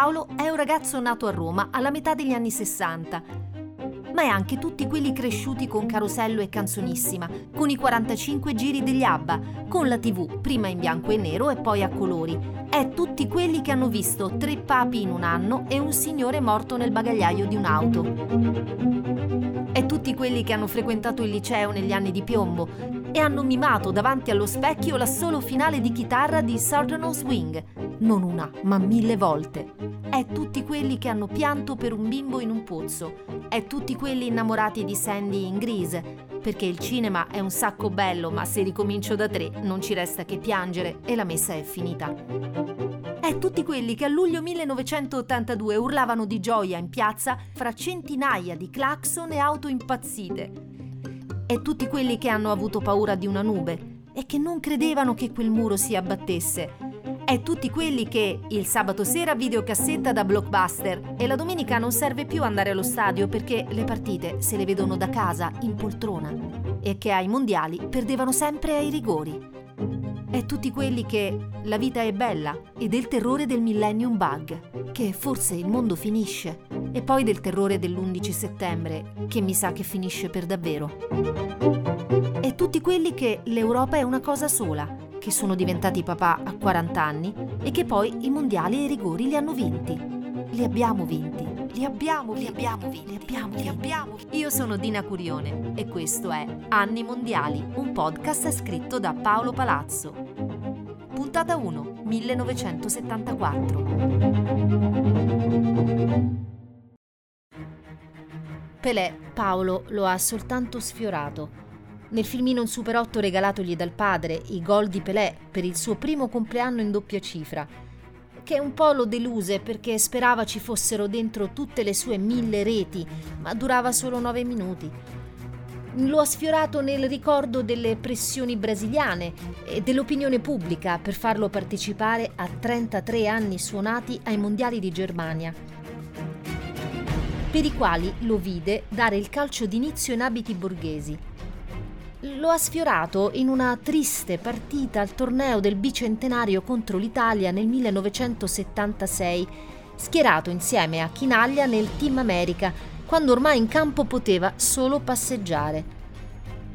Paolo è un ragazzo nato a Roma alla metà degli anni 60 ma è anche tutti quelli cresciuti con Carosello e Canzonissima, con i 45 giri degli ABBA, con la TV, prima in bianco e nero e poi a colori. È tutti quelli che hanno visto tre papi in un anno e un signore morto nel bagagliaio di un'auto. È tutti quelli che hanno frequentato il liceo negli anni di piombo e hanno mimato davanti allo specchio la solo finale di chitarra di Southern Swing, non una, ma mille volte. È tutti quelli che hanno pianto per un bimbo in un pozzo. È tutti quelli innamorati di Sandy in Grease. Perché il cinema è un sacco bello, ma se ricomincio da tre non ci resta che piangere e la messa è finita. È tutti quelli che a luglio 1982 urlavano di gioia in piazza fra centinaia di clacson e auto impazzite. È tutti quelli che hanno avuto paura di una nube e che non credevano che quel muro si abbattesse è tutti quelli che il sabato sera videocassetta da blockbuster e la domenica non serve più andare allo stadio perché le partite se le vedono da casa in poltrona e che ai mondiali perdevano sempre ai rigori. È tutti quelli che la vita è bella e del terrore del millennium bug, che forse il mondo finisce, e poi del terrore dell'11 settembre, che mi sa che finisce per davvero. È tutti quelli che l'Europa è una cosa sola che sono diventati papà a 40 anni e che poi i mondiali e i rigori li hanno vinti. Li abbiamo vinti. Li abbiamo, li abbiamo. Li abbiamo, li abbiamo. Io sono Dina Curione e questo è Anni Mondiali, un podcast scritto da Paolo Palazzo. Puntata 1, 1974. Pelé Paolo lo ha soltanto sfiorato nel filmino in Super 8 regalatogli dal padre, i gol di Pelé per il suo primo compleanno in doppia cifra, che un po' lo deluse perché sperava ci fossero dentro tutte le sue mille reti, ma durava solo nove minuti. Lo ha sfiorato nel ricordo delle pressioni brasiliane e dell'opinione pubblica per farlo partecipare a 33 anni suonati ai mondiali di Germania, per i quali lo vide dare il calcio d'inizio in abiti borghesi lo ha sfiorato in una triste partita al torneo del bicentenario contro l'Italia nel 1976, schierato insieme a Chinaglia nel Team America, quando ormai in campo poteva solo passeggiare.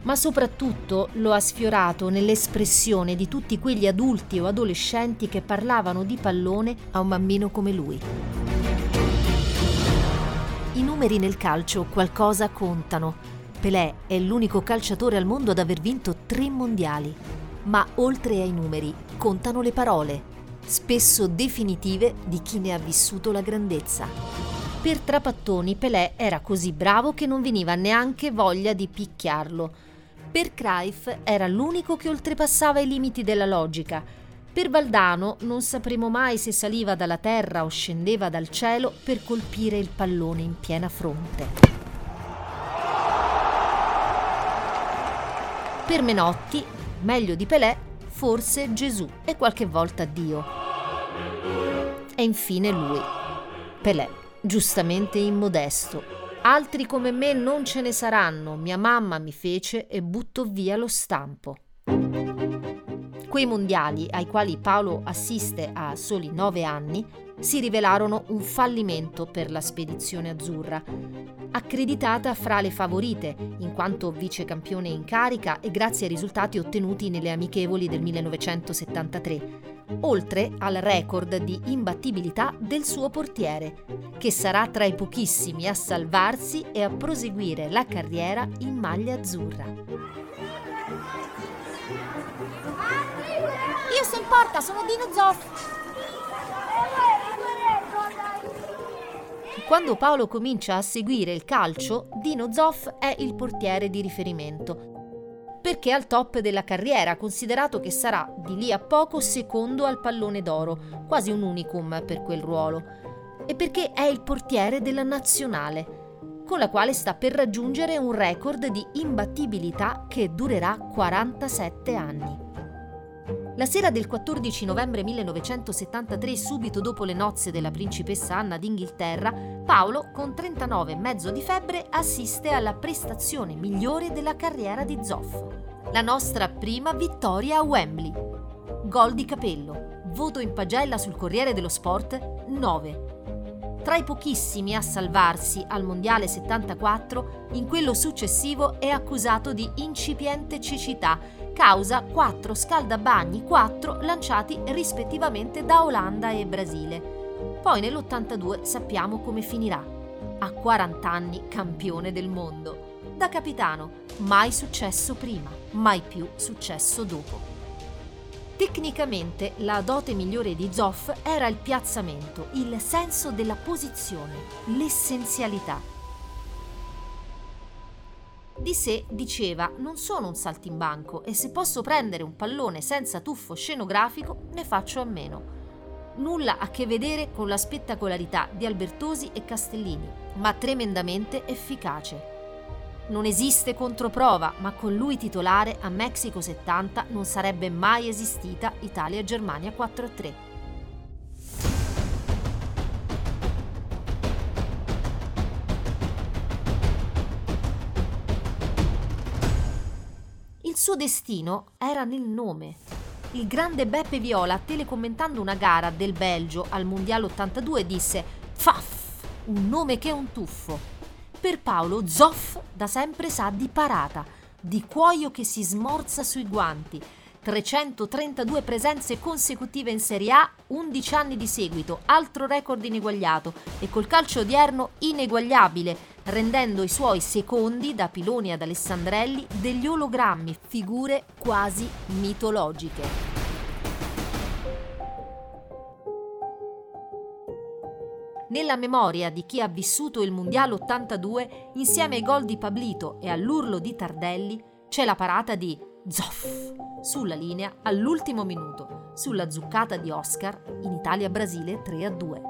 Ma soprattutto lo ha sfiorato nell'espressione di tutti quegli adulti o adolescenti che parlavano di pallone a un bambino come lui. I numeri nel calcio qualcosa contano Pelé è l'unico calciatore al mondo ad aver vinto tre mondiali. Ma oltre ai numeri, contano le parole, spesso definitive di chi ne ha vissuto la grandezza. Per Trapattoni Pelé era così bravo che non veniva neanche voglia di picchiarlo. Per Cruyff era l'unico che oltrepassava i limiti della logica. Per Valdano non sapremo mai se saliva dalla terra o scendeva dal cielo per colpire il pallone in piena fronte. Per Menotti, meglio di Pelé, forse Gesù e qualche volta Dio. E infine lui, Pelé, giustamente immodesto. Altri come me non ce ne saranno, mia mamma mi fece e butto via lo stampo. Quei mondiali ai quali Paolo assiste a soli nove anni si rivelarono un fallimento per la spedizione azzurra, accreditata fra le favorite, in quanto vice campione in carica e grazie ai risultati ottenuti nelle amichevoli del 1973 oltre al record di imbattibilità del suo portiere, che sarà tra i pochissimi a salvarsi e a proseguire la carriera in maglia azzurra. Io sono in porta, sono Dino Zoff. Quando Paolo comincia a seguire il calcio, Dino Zoff è il portiere di riferimento. Perché è al top della carriera, considerato che sarà di lì a poco secondo al pallone d'oro, quasi un unicum per quel ruolo. E perché è il portiere della nazionale, con la quale sta per raggiungere un record di imbattibilità che durerà 47 anni. La sera del 14 novembre 1973, subito dopo le nozze della principessa Anna d'Inghilterra, Paolo, con 39,5 di febbre, assiste alla prestazione migliore della carriera di Zoff. La nostra prima vittoria a Wembley. Gol di capello. Voto in pagella sul Corriere dello Sport 9. Tra i pochissimi a salvarsi al Mondiale 74, in quello successivo è accusato di incipiente cecità, causa quattro scaldabagni 4 lanciati rispettivamente da Olanda e Brasile. Poi nell'82 sappiamo come finirà. A 40 anni campione del mondo. Da capitano, mai successo prima, mai più successo dopo. Tecnicamente la dote migliore di Zoff era il piazzamento, il senso della posizione, l'essenzialità. Di sé diceva non sono un saltimbanco e se posso prendere un pallone senza tuffo scenografico ne faccio a meno. Nulla a che vedere con la spettacolarità di Albertosi e Castellini, ma tremendamente efficace. Non esiste controprova, ma con lui titolare a Mexico 70 non sarebbe mai esistita Italia-Germania 4-3. Il suo destino era nel nome. Il grande Beppe Viola, telecommentando una gara del Belgio al Mondiale 82, disse Faff, un nome che è un tuffo. Per Paolo Zoff da sempre sa di parata, di cuoio che si smorza sui guanti. 332 presenze consecutive in Serie A, 11 anni di seguito, altro record ineguagliato e col calcio odierno ineguagliabile, rendendo i suoi secondi, da Piloni ad Alessandrelli, degli ologrammi, figure quasi mitologiche. Nella memoria di chi ha vissuto il Mondiale 82, insieme ai gol di Pablito e all'urlo di Tardelli, c'è la parata di Zoff sulla linea all'ultimo minuto, sulla zuccata di Oscar in Italia-Brasile 3-2.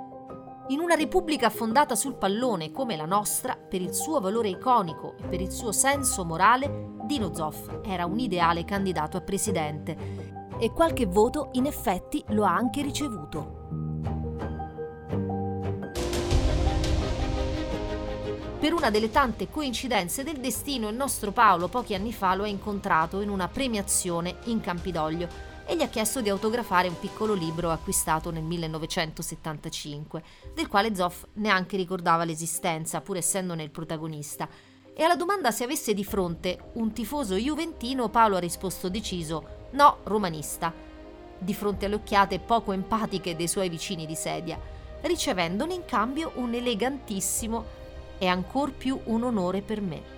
In una repubblica fondata sul pallone come la nostra, per il suo valore iconico e per il suo senso morale, Dino Zoff era un ideale candidato a presidente e qualche voto in effetti lo ha anche ricevuto. Per una delle tante coincidenze del destino, il nostro Paolo pochi anni fa lo ha incontrato in una premiazione in Campidoglio e gli ha chiesto di autografare un piccolo libro acquistato nel 1975, del quale Zoff neanche ricordava l'esistenza, pur essendone il protagonista. E alla domanda se avesse di fronte un tifoso juventino, Paolo ha risposto deciso: no, romanista. Di fronte alle occhiate poco empatiche dei suoi vicini di sedia, ricevendone in cambio un elegantissimo è ancor più un onore per me.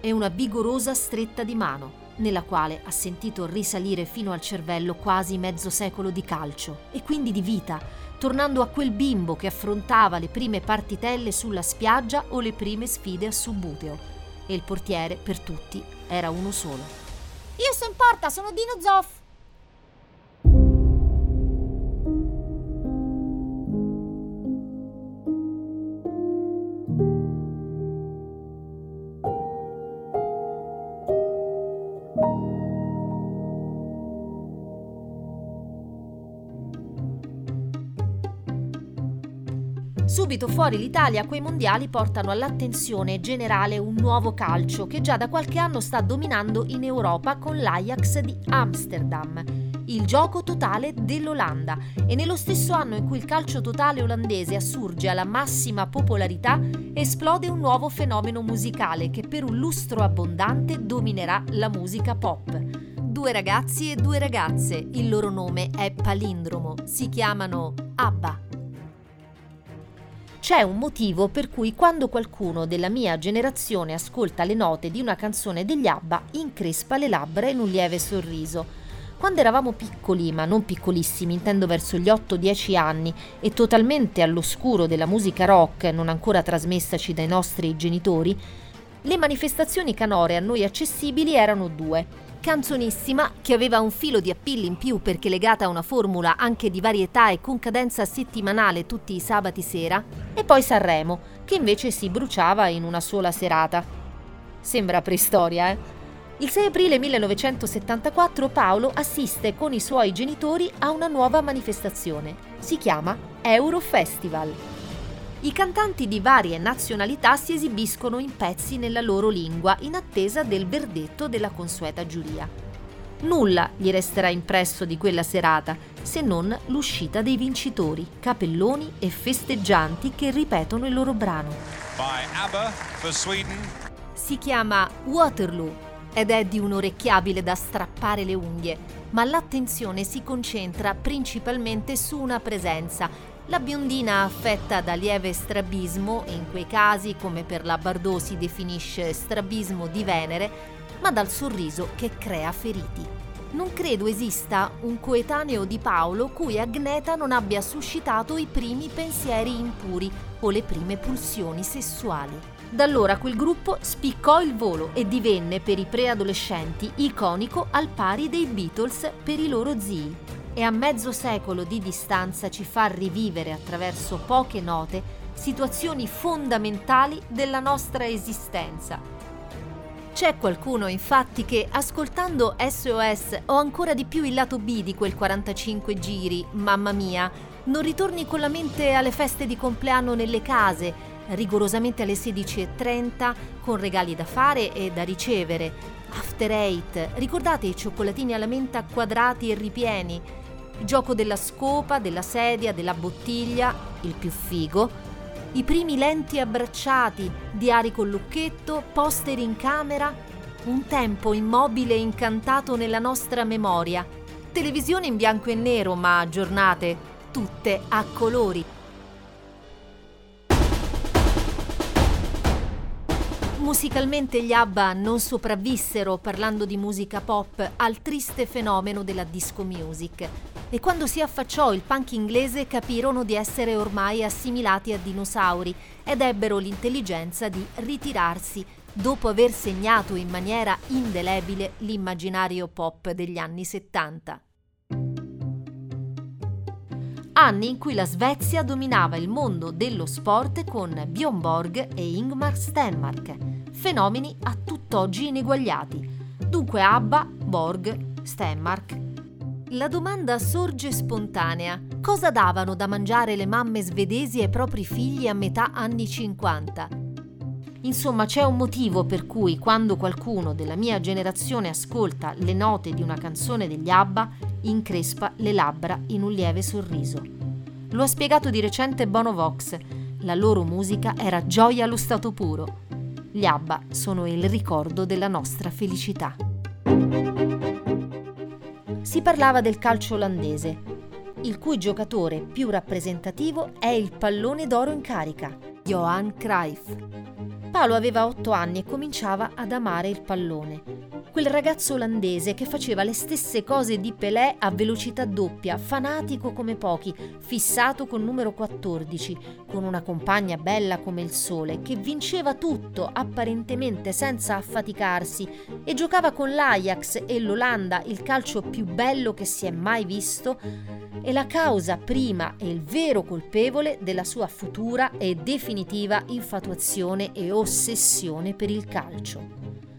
È una vigorosa stretta di mano, nella quale ha sentito risalire fino al cervello quasi mezzo secolo di calcio e quindi di vita, tornando a quel bimbo che affrontava le prime partitelle sulla spiaggia o le prime sfide a Subbuteo. E il portiere, per tutti, era uno solo. Io sto in porta, sono Dino Zoff! Subito fuori l'Italia quei mondiali portano all'attenzione generale un nuovo calcio che già da qualche anno sta dominando in Europa con l'Ajax di Amsterdam. Il gioco totale dell'Olanda e nello stesso anno in cui il calcio totale olandese assurge alla massima popolarità esplode un nuovo fenomeno musicale che per un lustro abbondante dominerà la musica pop. Due ragazzi e due ragazze, il loro nome è palindromo, si chiamano ABBA c'è un motivo per cui quando qualcuno della mia generazione ascolta le note di una canzone degli ABBA increspa le labbra in un lieve sorriso. Quando eravamo piccoli, ma non piccolissimi, intendo verso gli 8-10 anni, e totalmente all'oscuro della musica rock non ancora trasmessaci dai nostri genitori, le manifestazioni canore a noi accessibili erano due canzonissima che aveva un filo di appeal in più perché legata a una formula anche di varietà e con cadenza settimanale tutti i sabati sera, e poi Sanremo, che invece si bruciava in una sola serata. Sembra preistoria, eh? Il 6 aprile 1974 Paolo assiste con i suoi genitori a una nuova manifestazione. Si chiama Eurofestival. I cantanti di varie nazionalità si esibiscono in pezzi nella loro lingua in attesa del verdetto della consueta giuria. Nulla gli resterà impresso di quella serata, se non l'uscita dei vincitori, capelloni e festeggianti che ripetono il loro brano. Si chiama Waterloo ed è di un orecchiabile da strappare le unghie, ma l'attenzione si concentra principalmente su una presenza, la biondina affetta da lieve strabismo, in quei casi come per la Bardot si definisce strabismo di Venere, ma dal sorriso che crea feriti. Non credo esista un coetaneo di Paolo cui Agneta non abbia suscitato i primi pensieri impuri o le prime pulsioni sessuali. Da allora quel gruppo spiccò il volo e divenne per i preadolescenti iconico al pari dei Beatles per i loro zii. E a mezzo secolo di distanza ci fa rivivere attraverso poche note situazioni fondamentali della nostra esistenza. C'è qualcuno infatti che ascoltando SOS ho ancora di più il lato B di quel 45 giri, mamma mia, non ritorni con la mente alle feste di compleanno nelle case, rigorosamente alle 16.30 con regali da fare e da ricevere. After Eight, ricordate i cioccolatini alla menta quadrati e ripieni? Gioco della scopa, della sedia, della bottiglia, il più figo. I primi lenti abbracciati, diari col lucchetto, poster in camera. Un tempo immobile e incantato nella nostra memoria. Televisione in bianco e nero, ma giornate tutte a colori. Musicalmente gli ABBA non sopravvissero, parlando di musica pop, al triste fenomeno della disco music. E quando si affacciò il punk inglese capirono di essere ormai assimilati a dinosauri ed ebbero l'intelligenza di ritirarsi dopo aver segnato in maniera indelebile l'immaginario pop degli anni 70 anni in cui la Svezia dominava il mondo dello sport con Björn Borg e Ingmar Stenmark fenomeni a tutt'oggi ineguagliati. Dunque Abba, Borg, Stenmark. La domanda sorge spontanea. Cosa davano da mangiare le mamme svedesi ai propri figli a metà anni 50? Insomma, c'è un motivo per cui quando qualcuno della mia generazione ascolta le note di una canzone degli Abba, increspa le labbra in un lieve sorriso. Lo ha spiegato di recente Bono Vox. La loro musica era gioia allo stato puro. Gli ABBA sono il ricordo della nostra felicità. Si parlava del calcio olandese, il cui giocatore più rappresentativo è il pallone d'oro in carica, Johan Cruyff. Paolo aveva otto anni e cominciava ad amare il pallone quel ragazzo olandese che faceva le stesse cose di Pelé a velocità doppia, fanatico come pochi, fissato col numero 14, con una compagna bella come il sole, che vinceva tutto apparentemente senza affaticarsi e giocava con l'Ajax e l'Olanda il calcio più bello che si è mai visto, e la causa prima e il vero colpevole della sua futura e definitiva infatuazione e ossessione per il calcio.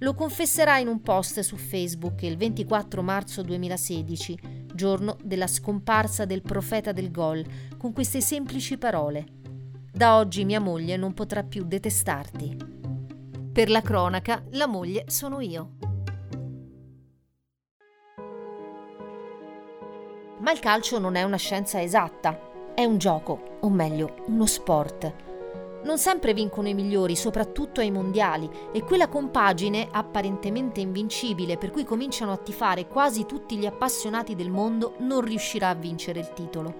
Lo confesserà in un post su Facebook il 24 marzo 2016, giorno della scomparsa del profeta del gol, con queste semplici parole. Da oggi mia moglie non potrà più detestarti. Per la cronaca, la moglie sono io. Ma il calcio non è una scienza esatta, è un gioco, o meglio, uno sport non sempre vincono i migliori, soprattutto ai mondiali, e quella compagine, apparentemente invincibile, per cui cominciano a tifare quasi tutti gli appassionati del mondo, non riuscirà a vincere il titolo.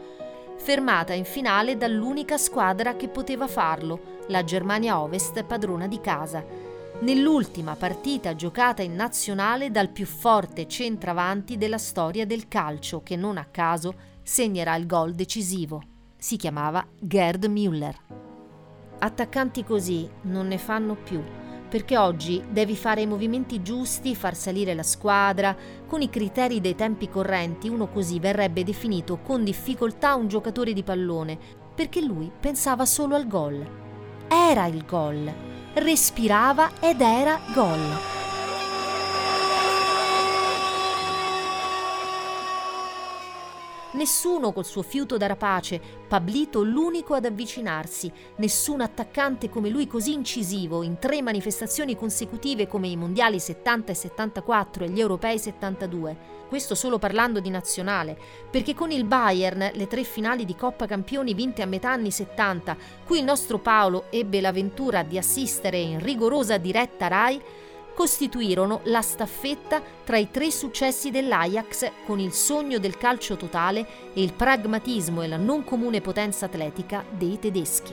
Fermata in finale dall'unica squadra che poteva farlo, la Germania Ovest, padrona di casa. Nell'ultima partita giocata in nazionale dal più forte centravanti della storia del calcio, che non a caso segnerà il gol decisivo. Si chiamava Gerd Müller. Attaccanti così non ne fanno più, perché oggi devi fare i movimenti giusti, far salire la squadra, con i criteri dei tempi correnti uno così verrebbe definito con difficoltà un giocatore di pallone, perché lui pensava solo al gol. Era il gol, respirava ed era gol. Nessuno col suo fiuto da rapace, Pablito l'unico ad avvicinarsi, nessun attaccante come lui così incisivo in tre manifestazioni consecutive come i mondiali 70 e 74 e gli europei 72. Questo solo parlando di nazionale, perché con il Bayern le tre finali di Coppa Campioni vinte a metà anni 70, cui il nostro Paolo ebbe l'avventura di assistere in rigorosa diretta RAI, costituirono la staffetta tra i tre successi dell'Ajax con il sogno del calcio totale e il pragmatismo e la non comune potenza atletica dei tedeschi.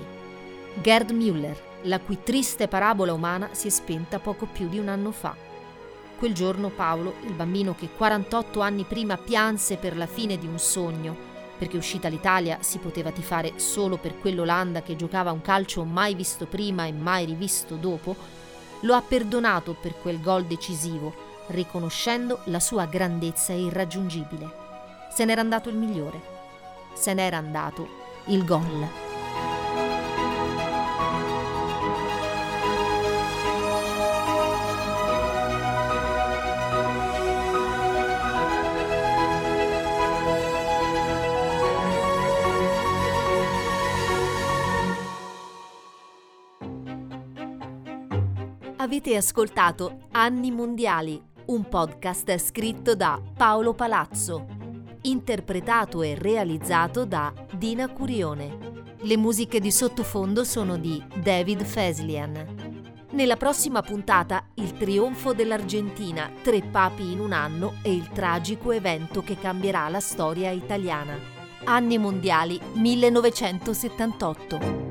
Gerd Müller, la cui triste parabola umana si è spenta poco più di un anno fa. Quel giorno Paolo, il bambino che 48 anni prima pianse per la fine di un sogno, perché uscita l'Italia si poteva tifare solo per quell'Olanda che giocava un calcio mai visto prima e mai rivisto dopo, lo ha perdonato per quel gol decisivo, riconoscendo la sua grandezza irraggiungibile. Se n'era andato il migliore. Se n'era andato il gol. Avete ascoltato Anni Mondiali, un podcast scritto da Paolo Palazzo, interpretato e realizzato da Dina Curione. Le musiche di sottofondo sono di David Feslian. Nella prossima puntata il trionfo dell'Argentina, tre papi in un anno e il tragico evento che cambierà la storia italiana. Anni Mondiali 1978.